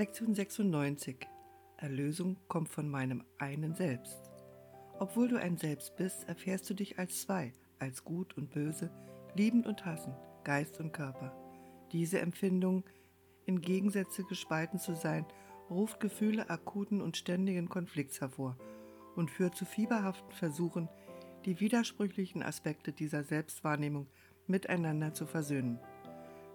Lektion 96. Erlösung kommt von meinem einen Selbst. Obwohl du ein Selbst bist, erfährst du dich als zwei, als gut und böse, liebend und hassend, Geist und Körper. Diese Empfindung, in Gegensätze gespalten zu sein, ruft Gefühle akuten und ständigen Konflikts hervor und führt zu fieberhaften Versuchen, die widersprüchlichen Aspekte dieser Selbstwahrnehmung miteinander zu versöhnen.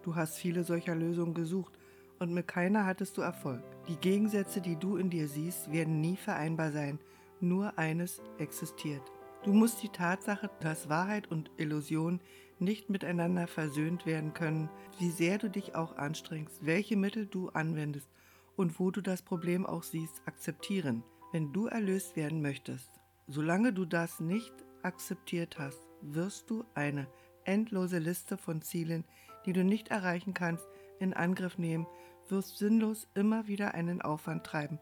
Du hast viele solcher Lösungen gesucht und mit keiner hattest du Erfolg. Die Gegensätze, die du in dir siehst, werden nie vereinbar sein, nur eines existiert. Du musst die Tatsache, dass Wahrheit und Illusion nicht miteinander versöhnt werden können, wie sehr du dich auch anstrengst, welche Mittel du anwendest und wo du das Problem auch siehst, akzeptieren, wenn du erlöst werden möchtest. Solange du das nicht akzeptiert hast, wirst du eine endlose Liste von Zielen, die du nicht erreichen kannst, in Angriff nehmen, wirst sinnlos immer wieder einen Aufwand treiben,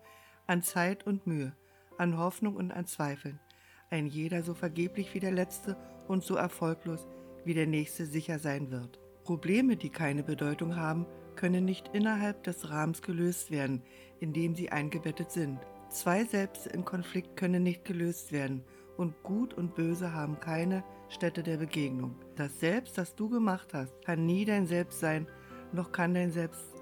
an Zeit und Mühe, an Hoffnung und an Zweifeln, ein jeder so vergeblich wie der letzte und so erfolglos wie der nächste sicher sein wird. Probleme, die keine Bedeutung haben, können nicht innerhalb des Rahmens gelöst werden, in dem sie eingebettet sind. Zwei Selbst in Konflikt können nicht gelöst werden und Gut und Böse haben keine Stätte der Begegnung. Das Selbst, das du gemacht hast, kann nie dein Selbst sein, noch kann dein Selbst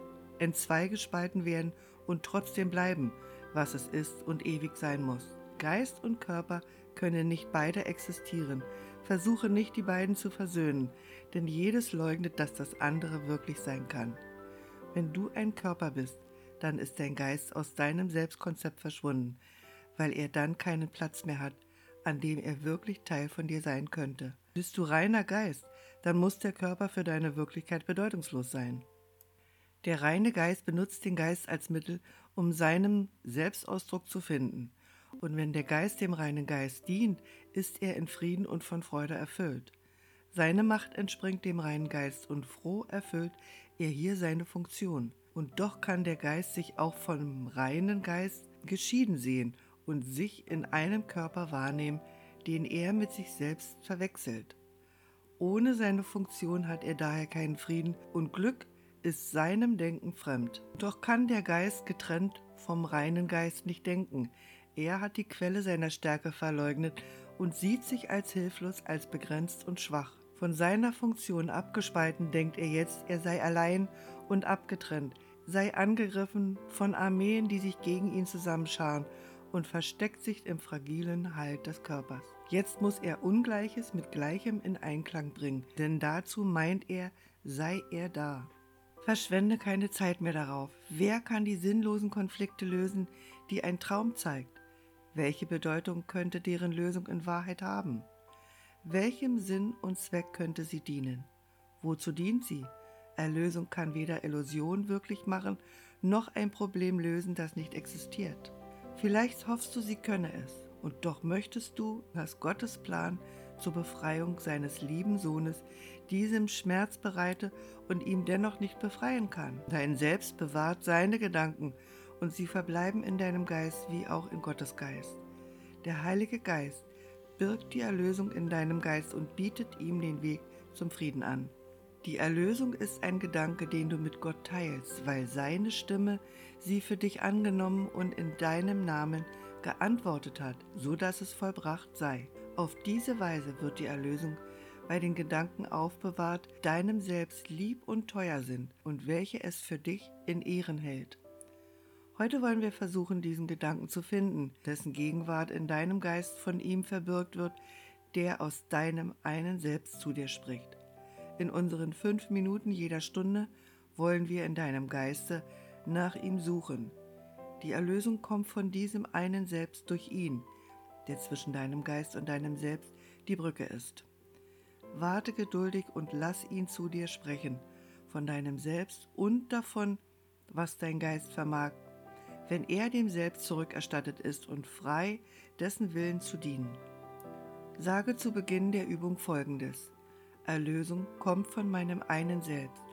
in zwei gespalten werden und trotzdem bleiben, was es ist und ewig sein muss. Geist und Körper können nicht beide existieren. Versuche nicht, die beiden zu versöhnen, denn jedes leugnet, dass das andere wirklich sein kann. Wenn du ein Körper bist, dann ist dein Geist aus deinem Selbstkonzept verschwunden, weil er dann keinen Platz mehr hat, an dem er wirklich Teil von dir sein könnte. Bist du reiner Geist, dann muss der Körper für deine Wirklichkeit bedeutungslos sein. Der reine Geist benutzt den Geist als Mittel, um seinen Selbstausdruck zu finden. Und wenn der Geist dem reinen Geist dient, ist er in Frieden und von Freude erfüllt. Seine Macht entspringt dem reinen Geist und froh erfüllt er hier seine Funktion. Und doch kann der Geist sich auch vom reinen Geist geschieden sehen und sich in einem Körper wahrnehmen, den er mit sich selbst verwechselt. Ohne seine Funktion hat er daher keinen Frieden und Glück ist seinem Denken fremd. Doch kann der Geist getrennt vom reinen Geist nicht denken. Er hat die Quelle seiner Stärke verleugnet und sieht sich als hilflos, als begrenzt und schwach. Von seiner Funktion abgespalten denkt er jetzt, er sei allein und abgetrennt, sei angegriffen von Armeen, die sich gegen ihn zusammenscharen und versteckt sich im fragilen Halt des Körpers. Jetzt muss er Ungleiches mit Gleichem in Einklang bringen, denn dazu meint er, sei er da. Verschwende keine Zeit mehr darauf. Wer kann die sinnlosen Konflikte lösen, die ein Traum zeigt? Welche Bedeutung könnte deren Lösung in Wahrheit haben? Welchem Sinn und Zweck könnte sie dienen? Wozu dient sie? Erlösung kann weder Illusion wirklich machen, noch ein Problem lösen, das nicht existiert. Vielleicht hoffst du, sie könne es, und doch möchtest du, dass Gottes Plan zur Befreiung seines lieben Sohnes diesem Schmerz bereite und ihm dennoch nicht befreien kann. Dein Selbst bewahrt seine Gedanken und sie verbleiben in deinem Geist wie auch in Gottes Geist. Der Heilige Geist birgt die Erlösung in deinem Geist und bietet ihm den Weg zum Frieden an. Die Erlösung ist ein Gedanke, den du mit Gott teilst, weil seine Stimme sie für dich angenommen und in deinem Namen geantwortet hat, so dass es vollbracht sei. Auf diese Weise wird die Erlösung bei den Gedanken aufbewahrt, deinem Selbst lieb und teuer sind und welche es für dich in Ehren hält. Heute wollen wir versuchen, diesen Gedanken zu finden, dessen Gegenwart in deinem Geist von ihm verbirgt wird, der aus deinem einen Selbst zu dir spricht. In unseren fünf Minuten jeder Stunde wollen wir in deinem Geiste nach ihm suchen. Die Erlösung kommt von diesem einen Selbst durch ihn, der zwischen deinem Geist und deinem Selbst die Brücke ist. Warte geduldig und lass ihn zu dir sprechen, von deinem Selbst und davon, was dein Geist vermag, wenn er dem Selbst zurückerstattet ist und frei, dessen Willen zu dienen. Sage zu Beginn der Übung folgendes. Erlösung kommt von meinem einen Selbst.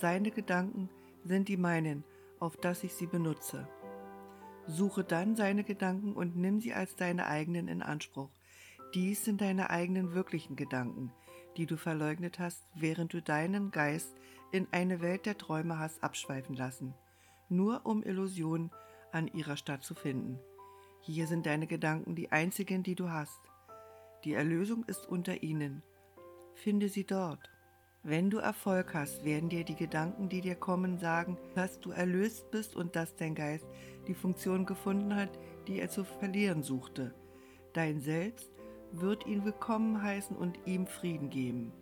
Seine Gedanken sind die meinen, auf dass ich sie benutze. Suche dann seine Gedanken und nimm sie als deine eigenen in Anspruch. Dies sind deine eigenen wirklichen Gedanken, die du verleugnet hast, während du deinen Geist in eine Welt der Träume hast abschweifen lassen. nur um Illusionen an ihrer Stadt zu finden. Hier sind deine Gedanken die einzigen, die du hast. Die Erlösung ist unter ihnen. Finde sie dort. Wenn du Erfolg hast, werden dir die Gedanken, die dir kommen, sagen, dass du erlöst bist und dass dein Geist die Funktion gefunden hat, die er zu verlieren suchte. Dein Selbst wird ihn willkommen heißen und ihm Frieden geben.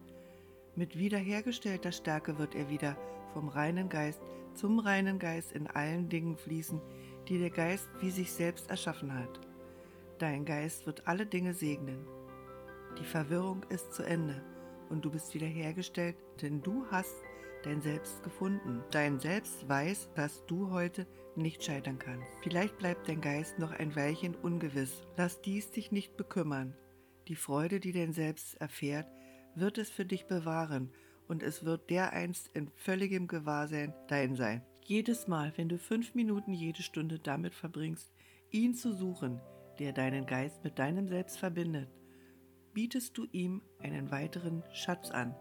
Mit wiederhergestellter Stärke wird er wieder vom reinen Geist zum reinen Geist in allen Dingen fließen, die der Geist wie sich selbst erschaffen hat. Dein Geist wird alle Dinge segnen. Die Verwirrung ist zu Ende und du bist wiederhergestellt, denn du hast dein Selbst gefunden. Dein Selbst weiß, dass du heute nicht scheitern kannst. Vielleicht bleibt dein Geist noch ein Weilchen ungewiss. Lass dies dich nicht bekümmern. Die Freude, die dein Selbst erfährt, wird es für dich bewahren und es wird dereinst in völligem Gewahrsein dein sein. Jedes Mal, wenn du fünf Minuten jede Stunde damit verbringst, ihn zu suchen, der deinen Geist mit deinem Selbst verbindet, bietest du ihm einen weiteren Schatz an,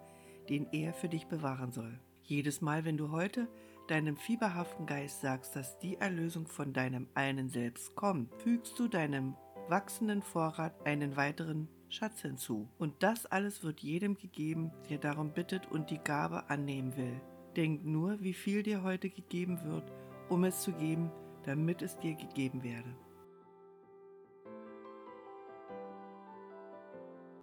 den er für dich bewahren soll. Jedes Mal, wenn du heute deinem fieberhaften Geist sagst, dass die Erlösung von deinem einen Selbst kommt, fügst du deinem wachsenden Vorrat einen weiteren Schatz hinzu. Und das alles wird jedem gegeben, der darum bittet und die Gabe annehmen will. Denk nur, wie viel dir heute gegeben wird, um es zu geben, damit es dir gegeben werde.